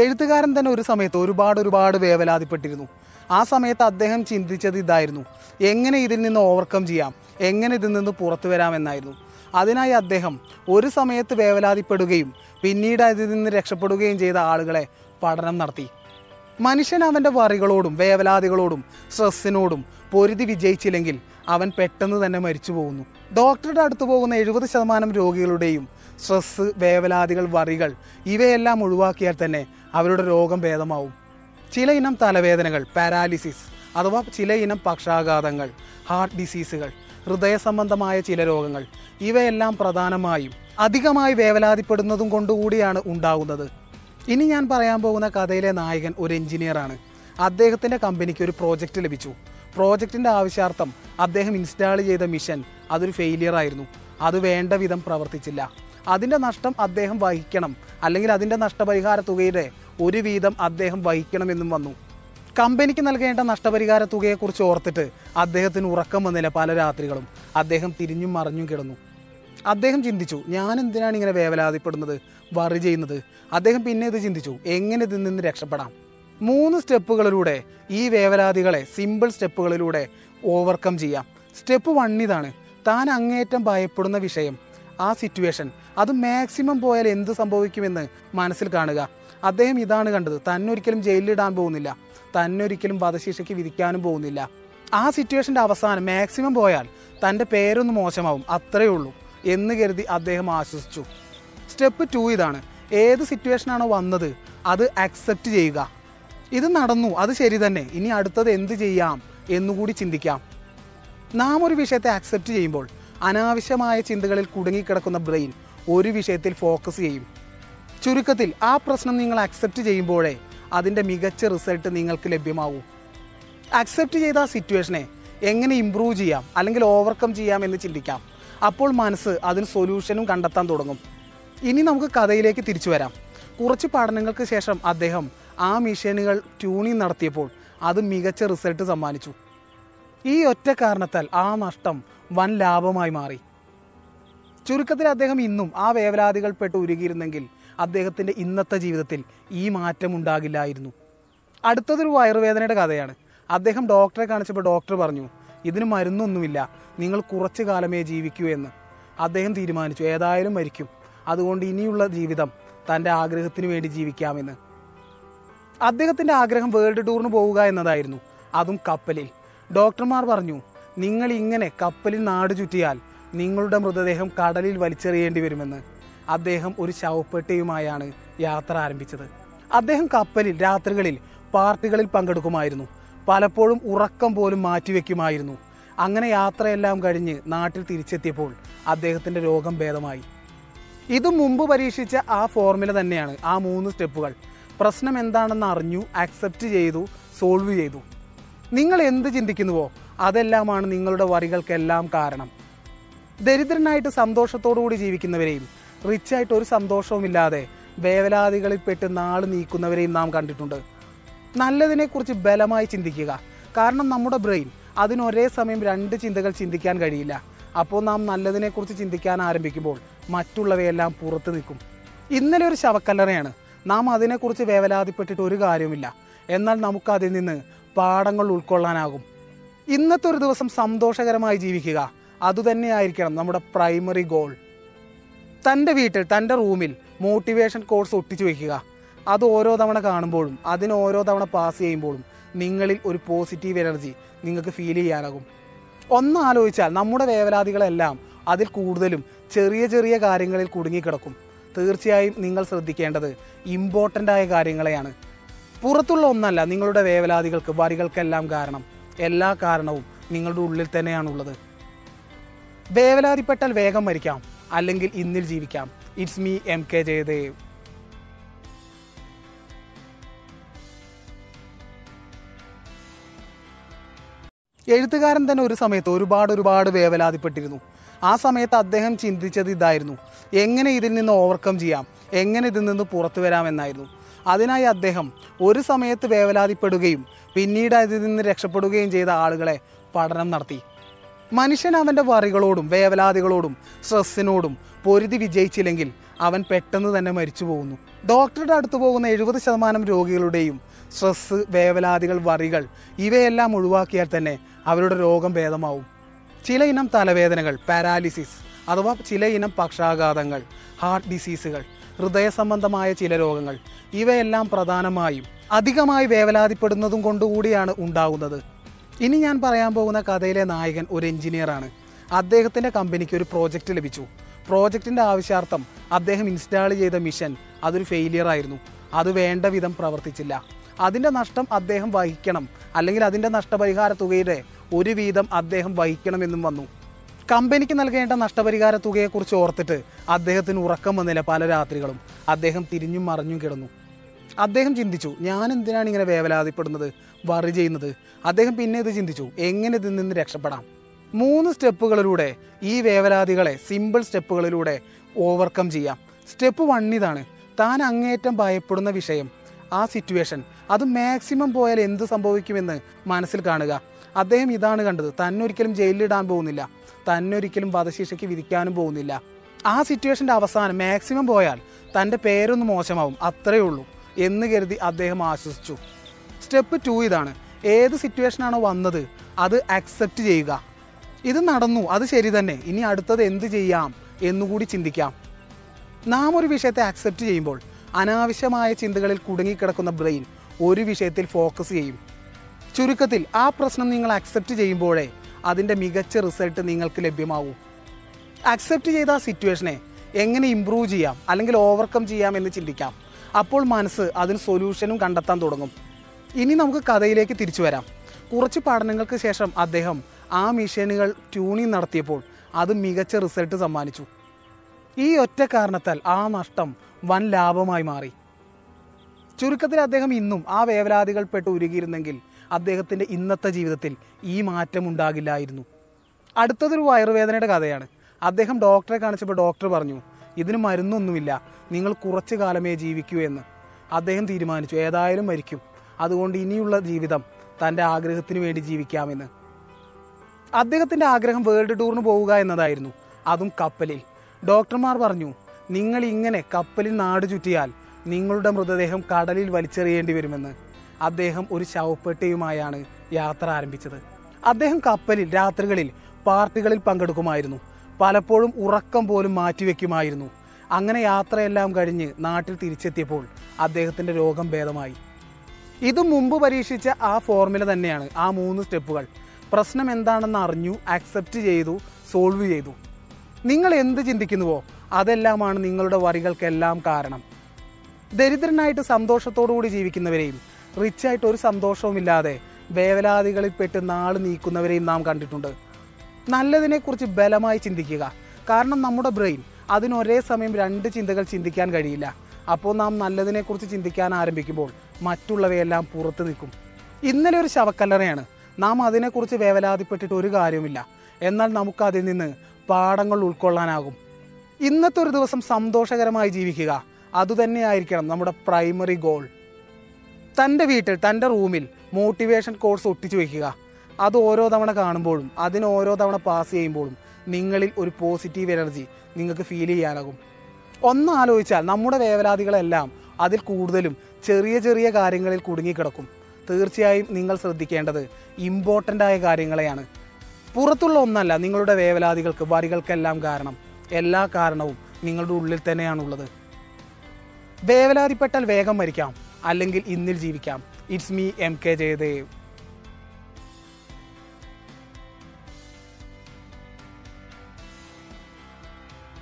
എഴുത്തുകാരൻ തന്നെ ഒരു സമയത്ത് ഒരുപാട് ഒരുപാട് വേവലാതിപ്പെട്ടിരുന്നു. ആ സമയത്ത് അദ്ദേഹം ചിന്തിച്ചത് ഇതായിരുന്നു. എങ്ങനെ ഇതിൽ നിന്ന് ഓവർകം ചെയ്യാം? എങ്ങനെ ഇതിൽ നിന്ന് പുറത്തു വരാമെന്നായിരുന്നു അതിനായി അദ്ദേഹം ഒരു സമയത്ത് വേവലാതിപ്പെടുകയും പിന്നീട് അതിൽ നിന്ന് രക്ഷപ്പെടുകയും ചെയ്ത ആളുകളെ പഠനം നടത്തി. മനുഷ്യൻ അവന്റെ വറികളോടും വേവലാതികളോടും സ്ട്രെസ്സിനോടും പൊരുതി വിജയിച്ചില്ലെങ്കിൽ അവൻ പെട്ടെന്ന് തന്നെ മരിച്ചു പോകുന്നു. ഡോക്ടറുടെ അടുത്ത് പോകുന്ന എഴുപത് ശതമാനം രോഗികളുടെയും സ്ട്രെസ് വേവലാതികൾ വറികൾ ഇവയെല്ലാം ഒഴിവാക്കിയാൽ തന്നെ അവരുടെ രോഗം ഭേദമാവും. ചില ഇനം തലവേദനകൾ പാരാലിസിസ് അഥവാ ചില ഇനം പക്ഷാഘാതങ്ങൾ ഹാർട്ട് ഡിസീസുകൾ ഹൃദയ സംബന്ധമായ ചില രോഗങ്ങൾ ഇവയെല്ലാം പ്രധാനമായും അധികമായി വേവലാതിപ്പെടുന്നതും കൊണ്ടുകൂടിയാണ് ഉണ്ടാകുന്നത് ഇനി ഞാൻ പറയാൻ പോകുന്ന കഥയിലെ നായകൻ ഒരു എഞ്ചിനീയറാണ്. അദ്ദേഹത്തിന്റെ കമ്പനിക്ക് ഒരു പ്രോജക്റ്റ് ലഭിച്ചു. പ്രോജക്റ്റിന്റെ ആവശ്യാർത്ഥം അദ്ദേഹം ഇൻസ്റ്റാൾ ചെയ്ത മിഷൻ അതൊരു ഫെയിലിയർ ആയിരുന്നു. അത് വേണ്ട വിധം പ്രവർത്തിച്ചില്ല. അതിന്റെ നഷ്ടം അദ്ദേഹം വഹിക്കണം അല്ലെങ്കിൽ അതിന്റെ നഷ്ടപരിഹാര തുകയുടെ ഒരു വീതം അദ്ദേഹം വഹിക്കണമെന്നും വന്നു. കമ്പനിക്ക് നൽകേണ്ട നഷ്ടപരിഹാര തുകയെക്കുറിച്ച് ഓർത്തിട്ട് അദ്ദേഹത്തിന് ഉറക്കം വന്നില്ല പല രാത്രികളും. അദ്ദേഹം തിരിഞ്ഞും മറിഞ്ഞും കിടന്നു. അദ്ദേഹം ചിന്തിച്ചു ഞാൻ എന്തിനാണ് ഇങ്ങനെ വേവലാതിപ്പെടുന്നത്? വറി ചെയ്യുന്നത്? അദ്ദേഹം പിന്നെ ഇത് ചിന്തിച്ചു എങ്ങനെ ഇതിൽ നിന്ന് രക്ഷപ്പെടാം? മൂന്ന് സ്റ്റെപ്പുകളിലൂടെ ഈ വേവലാതികളെ സിമ്പിൾ സ്റ്റെപ്പുകളിലൂടെ ഓവർകം ചെയ്യാം. സ്റ്റെപ്പ് വൺ ഇതാണ് താൻ അങ്ങേറ്റം ഭയപ്പെടുന്ന വിഷയം ആ സിറ്റുവേഷൻ. അത് മാക്സിമം പോയാൽ എന്ത് സംഭവിക്കുമെന്ന് മനസ്സിൽ കാണുക. അദ്ദേഹം ഇതാണ് കണ്ടത്. തന്നൊരിക്കലും ജയിലിലിടാൻ പോകുന്നില്ല. തന്നൊരിക്കലും വധശിക്ഷയ്ക്ക് വിധിക്കാനും പോകുന്നില്ല. ആ സിറ്റുവേഷന്റെ അവസാനം മാക്സിമം പോയാൽ തന്റെ പേരൊന്ന് മോശമാവും. അത്രയേ ഉള്ളൂ എന്ന് കരുതി അദ്ദേഹം ആശ്വസിച്ചു. സ്റ്റെപ്പ് ടു ഇതാണ്. ഏത് സിറ്റുവേഷനാണോ വന്നത് അത് അക്സെപ്റ്റ് ചെയ്യുക. ഇത് നടന്നു അത് ശരി തന്നെ. ഇനി അടുത്തത് എന്ത് ചെയ്യാം എന്നുകൂടി ചിന്തിക്കാം. നാം ഒരു വിഷയത്തെ അക്സെപ്റ്റ് ചെയ്യുമ്പോൾ അനാവശ്യമായ ചിന്തകളിൽ കുടുങ്ങിക്കിടക്കുന്ന ബ്രെയിൻ ഒരു വിഷയത്തിൽ ഫോക്കസ് ചെയ്യും. ചുരുക്കത്തിൽ ആ പ്രശ്നം നിങ്ങൾ അക്സെപ്റ്റ് ചെയ്യുമ്പോഴേ അതിന്റെ മികച്ച റിസൾട്ട് നിങ്ങൾക്ക് ലഭ്യമാവൂ അക്സെപ്റ്റ് ചെയ്ത ആ സിറ്റുവേഷനെ എങ്ങനെ ഇമ്പ്രൂവ് ചെയ്യാം അല്ലെങ്കിൽ ഓവർകം ചെയ്യാം എന്ന് ചിന്തിക്കാം. അപ്പോൾ മനസ്സ് അതിന് സൊല്യൂഷനും കണ്ടെത്താൻ തുടങ്ങും. ഇനി നമുക്ക് കഥയിലേക്ക് തിരിച്ചു വരാം. കുറച്ച് പഠനങ്ങൾക്ക് ശേഷം അദ്ദേഹം ആ മെഷീനുകൾ ട്യൂണിങ് നടത്തിയപ്പോൾ അത് മികച്ച റിസൾട്ട് സമ്മാനിച്ചു. ഈ ഒറ്റ കാരണത്താൽ ആ നഷ്ടം വൻ ലാഭമായി മാറി. ചുരുക്കത്തിൽ അദ്ദേഹം ഇന്നും ആ വേവലാതികൾ പെട്ട് ഉരുകിയിരുന്നെങ്കിൽ അദ്ദേഹത്തിന്റെ ഇന്നത്തെ ജീവിതത്തിൽ ഈ മാറ്റം ഉണ്ടാകില്ലായിരുന്നു. അടുത്തതൊരു വയറുവേദനയുടെ കഥയാണ്. അദ്ദേഹം ഡോക്ടറെ കാണിച്ചപ്പോൾ ഡോക്ടർ പറഞ്ഞു ഇതിന് മരുന്നൊന്നുമില്ല. നിങ്ങൾ കുറച്ചു കാലമേ ജീവിക്കൂ എന്ന്. അദ്ദേഹം തീരുമാനിച്ചു ഏതായാലും മരിക്കും. അതുകൊണ്ട് ഇനിയുള്ള ജീവിതം തന്റെ ആഗ്രഹത്തിന് വേണ്ടി ജീവിക്കാമെന്ന്. അദ്ദേഹത്തിന്റെ ആഗ്രഹം വേൾഡ് ടൂറിന് പോവുക എന്നതായിരുന്നു. അതും കപ്പലിൽ. ഡോക്ടർമാർ പറഞ്ഞു നിങ്ങൾ ഇങ്ങനെ കപ്പലിൽ നാട് ചുറ്റിയാൽ നിങ്ങളുടെ മൃതദേഹം കടലിൽ വലിച്ചെറിയേണ്ടി വരുമെന്ന്. അദ്ദേഹം ഒരു ശവപ്പെട്ടിയുമായാണ് യാത്ര ആരംഭിച്ചത്. അദ്ദേഹം കപ്പലിൽ രാത്രികളിൽ പാർട്ടികളിൽ പങ്കെടുക്കുമായിരുന്നു. പലപ്പോഴും ഉറക്കം പോലും മാറ്റിവെക്കുമായിരുന്നു. അങ്ങനെ യാത്രയെല്ലാം കഴിഞ്ഞ് നാട്ടിൽ തിരിച്ചെത്തിയപ്പോൾ അദ്ദേഹത്തിന്റെ രോഗം ഭേദമായി. ഇത് മുമ്പ് പരീക്ഷിച്ച ആ ഫോർമുല തന്നെയാണ് ആ മൂന്ന് സ്റ്റെപ്പുകൾ. പ്രശ്നം എന്താണെന്ന് അറിഞ്ഞു അക്സെപ്റ്റ് ചെയ്തു സോൾവ് ചെയ്തു. നിങ്ങൾ എന്ത് ചിന്തിക്കുന്നുവോ അതെല്ലാമാണ് നിങ്ങളുടെ വരികൾക്കെല്ലാം കാരണം. ദരിദ്രനായിട്ട് സന്തോഷത്തോടുകൂടി ജീവിക്കുന്നവരെയും റിച്ചായിട്ട് ഒരു സന്തോഷവുമില്ലാതെ വേവലാതികളിൽപ്പെട്ട് നാൾ നീക്കുന്നവരെയും നാം കണ്ടിട്ടുണ്ട്. നല്ലതിനെക്കുറിച്ച് ബലമായി ചിന്തിക്കുക. കാരണം നമ്മുടെ ബ്രെയിൻ അതിന് ഒരേ സമയം രണ്ട് ചിന്തകൾ ചിന്തിക്കാൻ കഴിയില്ല. അപ്പോൾ നാം നല്ലതിനെക്കുറിച്ച് ചിന്തിക്കാൻ ആരംഭിക്കുമ്പോൾ മറ്റുള്ളവയെല്ലാം പുറത്ത് നിൽക്കും. ഇന്നലെ ഒരു ശവക്കല്ലറയാണ്. നാം അതിനെക്കുറിച്ച് വേവലാതിപ്പെട്ടിട്ട് ഒരു കാര്യവുമില്ല. എന്നാൽ നമുക്ക് അതിൽ നിന്ന് പാഠങ്ങൾ ഉൾക്കൊള്ളാനാകും. ഇന്നത്തെ ഒരു ദിവസം സന്തോഷകരമായി ജീവിക്കുക. അതുതന്നെയായിരിക്കണം നമ്മുടെ പ്രൈമറി ഗോൾ. തന്റെ വീട്ടിൽ തന്റെ റൂമിൽ മോട്ടിവേഷൻ കോഴ്സ് ഒട്ടിച്ചു വയ്ക്കുക അത് ഓരോ തവണ കാണുമ്പോഴും അതിന് ഓരോ തവണ പാസ് ചെയ്യുമ്പോഴും നിങ്ങളിൽ ഒരു പോസിറ്റീവ് എനർജി നിങ്ങൾക്ക് ഫീൽ ചെയ്യാനാകും. ഒന്ന് ആലോചിച്ചാൽ നമ്മുടെ വേവലാതികളെല്ലാം അതിൽ കൂടുതലും ചെറിയ ചെറിയ കാര്യങ്ങളിൽ കുടുങ്ങിക്കിടക്കും. തീർച്ചയായും നിങ്ങൾ ശ്രദ്ധിക്കേണ്ടത് ഇമ്പോർട്ടന്റ് ആയ കാര്യങ്ങളെയാണ്. പുറത്തുള്ള ഒന്നല്ല നിങ്ങളുടെ വേവലാതികൾക്ക് വരികൾക്കെല്ലാം കാരണം. എല്ലാ കാരണവും നിങ്ങളുടെ ഉള്ളിൽ തന്നെയാണുള്ളത്. വേവലാതിപ്പെട്ടാൽ വേഗം മരിക്കാം. അല്ലെങ്കിൽ ഇന്നിൽ ജീവിക്കാം. It's me M K Jayadev തന്നെ ഒരു ഒരുപാട് വേവലാതിപ്പെട്ടിരുന്നു. ആ അദ്ദേഹം എങ്ങനെ ഇതിൽ നിന്ന് ഓവർകം ചെയ്യാം? എങ്ങനെ അദ്ദേഹം ഒരു സമയത്ത് വേവലാതിപ്പെടുകയും പിന്നീട് രക്ഷപ്പെടുകയും ചെയ്ത ആളുകളെ പഠനം നടത്തി. മനുഷ്യൻ അവന്റെ വറികളോടും വേവലാതികളോടും സ്ട്രെസ്സിനോടും പൊരുതി വിജയിച്ചില്ലെങ്കിൽ അവൻ പെട്ടെന്ന് തന്നെ മരിച്ചു പോകുന്നു. ഡോക്ടറുടെ അടുത്ത് പോകുന്ന എഴുപത് ശതമാനം രോഗികളുടെയും സ്ട്രെസ് വേവലാതികൾ വറികൾ ഇവയെല്ലാം ഒഴിവാക്കിയാൽ തന്നെ അവരുടെ രോഗം ഭേദമാവും. ചില ഇനം തലവേദനകൾ പാരാലിസിസ് അഥവാ ചില ഇനം പക്ഷാഘാതങ്ങൾ ഹാർട്ട് ഡിസീസുകൾ ഹൃദയ സംബന്ധമായ ചില രോഗങ്ങൾ ഇവയെല്ലാം പ്രധാനമായും അധികമായി വേവലാതിപ്പെടുന്നതും കൊണ്ടുകൂടിയാണ് ഉണ്ടാകുന്നത് ഇനി ഞാൻ പറയാൻ പോകുന്ന കഥയിലെ നായകൻ ഒരു എഞ്ചിനീയറാണ് അദ്ദേഹത്തിന്റെ കമ്പനിക്ക് ഒരു പ്രോജക്റ്റ് ലഭിച്ചു. പ്രോജക്റ്റിന്റെ ആവശ്യാർത്ഥം അദ്ദേഹം ഇൻസ്റ്റാൾ ചെയ്ത മിഷൻ അതൊരു ഫെയിലിയർ ആയിരുന്നു. അത് വേണ്ട വിധം പ്രവർത്തിച്ചില്ല. അതിന്റെ നഷ്ടം അദ്ദേഹം വഹിക്കണം. അല്ലെങ്കിൽ അതിന്റെ നഷ്ടപരിഹാര തുകയുടെ ഒരു വീതം അദ്ദേഹം വഹിക്കണമെന്നും വന്നു. കമ്പനിക്ക് നൽകേണ്ട നഷ്ടപരിഹാര തുകയെക്കുറിച്ച് ഓർത്തിട്ട് അദ്ദേഹത്തിന് ഉറക്കം വന്നില്ല പല രാത്രികളും. അദ്ദേഹം തിരിഞ്ഞും മറിഞ്ഞും കിടന്നു. അദ്ദേഹം ചിന്തിച്ചു ഞാൻ എന്തിനാണ് ഇങ്ങനെ വേവലാതിപ്പെടുന്നത്? വറി ചെയ്യുന്നത്? അദ്ദേഹം പിന്നെ ഇത് ചിന്തിച്ചു എങ്ങനെ ഇതിൽ നിന്ന് രക്ഷപ്പെടാം? മൂന്ന് സ്റ്റെപ്പുകളിലൂടെ ഈ വേവലാതികളെ സിമ്പിൾ സ്റ്റെപ്പുകളിലൂടെ ഓവർകം ചെയ്യാം. സ്റ്റെപ്പ് വൺ ഇതാണ് താൻ അങ്ങേയറ്റം ഭയപ്പെടുന്ന വിഷയം ആ സിറ്റുവേഷൻ. അത് മാക്സിമം പോയാൽ എന്ത് സംഭവിക്കുമെന്ന് മനസ്സിൽ കാണുക. അദ്ദേഹം ഇതാണ് കണ്ടത് തന്നൊരിക്കലും ജയിലിലിടാൻ പോകുന്നില്ല തന്നൊരിക്കലും വധശിക്ഷയ്ക്ക് വിധിക്കാനും പോകുന്നില്ല. ആ സിറ്റുവേഷന്റെ അവസാനം മാക്സിമം പോയാൽ തന്റെ പേരൊന്ന് മോശമാവും അത്രയേ ഉള്ളൂ. എന്ന് കരുതി അദ്ദേഹം ആശ്വസിച്ചു. സ്റ്റെപ്പ് ടു ഇതാണ്. ഏത് സിറ്റുവേഷനാണോ വന്നത് അത് അക്സെപ്റ്റ് ചെയ്യുക. ഇത് നടന്നു അത് ശരി തന്നെ. ഇനി അടുത്തത് എന്ത് ചെയ്യാം എന്നുകൂടി ചിന്തിക്കാം. നാം ഒരു വിഷയത്തെ അക്സെപ്റ്റ് ചെയ്യുമ്പോൾ അനാവശ്യമായ ചിന്തകളിൽ കുടുങ്ങിക്കിടക്കുന്ന ബ്രെയിൻ ഒരു വിഷയത്തിൽ ഫോക്കസ് ചെയ്യും. ചുരുക്കത്തിൽ ആ പ്രശ്നം നിങ്ങൾ അക്സെപ്റ്റ് ചെയ്യുമ്പോഴേ അതിന്റെ മികച്ച റിസൾട്ട് നിങ്ങൾക്ക് ലഭ്യമാവൂ അക്സെപ്റ്റ് ചെയ്ത ആ സിറ്റുവേഷനെ എങ്ങനെ ഇമ്പ്രൂവ് ചെയ്യാം അല്ലെങ്കിൽ ഓവർകം ചെയ്യാം എന്ന് ചിന്തിക്കാം. അപ്പോൾ മനസ്സ് അതിന് സൊല്യൂഷനും കണ്ടെത്താൻ തുടങ്ങും. ഇനി നമുക്ക് കഥയിലേക്ക് തിരിച്ചു വരാം. കുറച്ച് പഠനങ്ങൾക്ക് ശേഷം അദ്ദേഹം ആ മിഷനുകൾ ട്യൂണിങ് നടത്തിയപ്പോൾ അത് മികച്ച റിസൾട്ട് സമ്മാനിച്ചു. ഈ ഒറ്റ കാരണത്താൽ ആ നഷ്ടം വൻ ലാഭമായി മാറി. ചുരുക്കത്തിൽ അദ്ദേഹം ഇന്നും ആ വേവലാതികൾ പെട്ട് ഉരുകിയിരുന്നെങ്കിൽ അദ്ദേഹത്തിന്റെ ഇന്നത്തെ ജീവിതത്തിൽ ഈ മാറ്റം ഉണ്ടാകില്ലായിരുന്നു. അടുത്തതൊരു വയറുവേദനയുടെ കഥയാണ്. അദ്ദേഹം ഡോക്ടറെ കാണിച്ചപ്പോൾ ഡോക്ടർ പറഞ്ഞു ഇതിന് മരുന്നൊന്നുമില്ല. നിങ്ങൾ കുറച്ചു കാലമേ ജീവിക്കൂ എന്ന്. അദ്ദേഹം തീരുമാനിച്ചു. ഏതായാലും മരിക്കും. അതുകൊണ്ട് ഇനിയുള്ള ജീവിതം തന്റെ ആഗ്രഹത്തിന് വേണ്ടി ജീവിക്കാമെന്ന്. അദ്ദേഹത്തിന്റെ ആഗ്രഹം വേൾഡ് ടൂറിന് പോവുക എന്നതായിരുന്നു. അതും കപ്പലിൽ. ഡോക്ടർമാർ പറഞ്ഞു നിങ്ങൾ ഇങ്ങനെ കപ്പലിൽ നാട് ചുറ്റിയാൽ നിങ്ങളുടെ മൃതദേഹം കടലിൽ വലിച്ചെറിയേണ്ടി വരുമെന്ന്. അദ്ദേഹം ഒരു ശവപ്പെട്ടിയുമായാണ് യാത്ര ആരംഭിച്ചത്. അദ്ദേഹം കപ്പലിൽ രാത്രികളിൽ പാർട്ടികളിൽ പങ്കെടുക്കുമായിരുന്നു. പലപ്പോഴും ഉറക്കം പോലും മാറ്റിവെക്കുമായിരുന്നു. അങ്ങനെ യാത്രയെല്ലാം കഴിഞ്ഞ് നാട്ടിൽ തിരിച്ചെത്തിയപ്പോൾ അദ്ദേഹത്തിന്റെ രോഗം ഭേദമായി. ഇതും മുമ്പ് പരീക്ഷിച്ച ആ ഫോർമുല തന്നെയാണ് ആ മൂന്ന് സ്റ്റെപ്പുകൾ. പ്രശ്നം എന്താണെന്ന് അറിഞ്ഞു അക്സെപ്റ്റ് ചെയ്തു സോൾവ് ചെയ്തു. നിങ്ങൾ എന്ത് ചിന്തിക്കുന്നുവോ അതെല്ലാമാണ് നിങ്ങളുടെ വരികൾക്കെല്ലാം കാരണം. ദരിദ്രനായിട്ട് സന്തോഷത്തോടുകൂടി ജീവിക്കുന്നവരെയും റിച്ചായിട്ട് ഒരു സന്തോഷവുമില്ലാതെ വേവലാതികളിൽപ്പെട്ട് നാൾ നീക്കുന്നവരെയും നാം കണ്ടിട്ടുണ്ട്. നല്ലതിനെക്കുറിച്ച് ബലമായി ചിന്തിക്കുക. കാരണം നമ്മുടെ ബ്രെയിൻ അതിനൊരേ സമയം രണ്ട് ചിന്തകൾ ചിന്തിക്കാൻ കഴിയില്ല. അപ്പോൾ നാം നല്ലതിനെക്കുറിച്ച് ചിന്തിക്കാൻ ആരംഭിക്കുമ്പോൾ മറ്റുള്ളവയെല്ലാം പുറത്തു നിൽക്കും. ഇന്നലെ ഒരു ശവക്കല്ലറയാണ്. നാം അതിനെക്കുറിച്ച് വേവലാതിപ്പെട്ടിട്ട് ഒരു കാര്യവുമില്ല. എന്നാൽ നമുക്ക് അതിൽ നിന്ന് പാഠങ്ങൾ ഉൾക്കൊള്ളാനാകും. ഇന്നത്തെ ഒരു ദിവസം സന്തോഷകരമായി ജീവിക്കുക. അതുതന്നെയായിരിക്കണം നമ്മുടെ പ്രൈമറി ഗോൾ. തന്റെ വീട്ടിൽ തന്റെ റൂമിൽ മോട്ടിവേഷൻ കോഴ്സ് ഒട്ടിച്ചു വെക്കുക അത് ഓരോ തവണ കാണുമ്പോഴും അതിന് ഓരോ തവണ പാസ് ചെയ്യുമ്പോഴും നിങ്ങളിൽ ഒരു പോസിറ്റീവ് എനർജി നിങ്ങൾക്ക് ഫീൽ ചെയ്യാനാകും. ഒന്ന് ആലോചിച്ചാൽ നമ്മുടെ വേവലാതികളെല്ലാം അതിൽ കൂടുതലും ചെറിയ ചെറിയ കാര്യങ്ങളിൽ കുടുങ്ങിക്കിടക്കും. തീർച്ചയായും നിങ്ങൾ ശ്രദ്ധിക്കേണ്ടത് ഇമ്പോർട്ടന്റ് ആയ കാര്യങ്ങളെയാണ്. പുറത്തുള്ള ഒന്നല്ല നിങ്ങളുടെ വേവലാതികൾക്ക് വരികൾക്കെല്ലാം കാരണം. എല്ലാ കാരണവും നിങ്ങളുടെ ഉള്ളിൽ തന്നെയാണുള്ളത്. വേവലാതിപ്പെട്ടാൽ വേഗം മരിക്കാം. അല്ലെങ്കിൽ ഇന്നിൽ ജീവിക്കാം. It's me M K Jayadev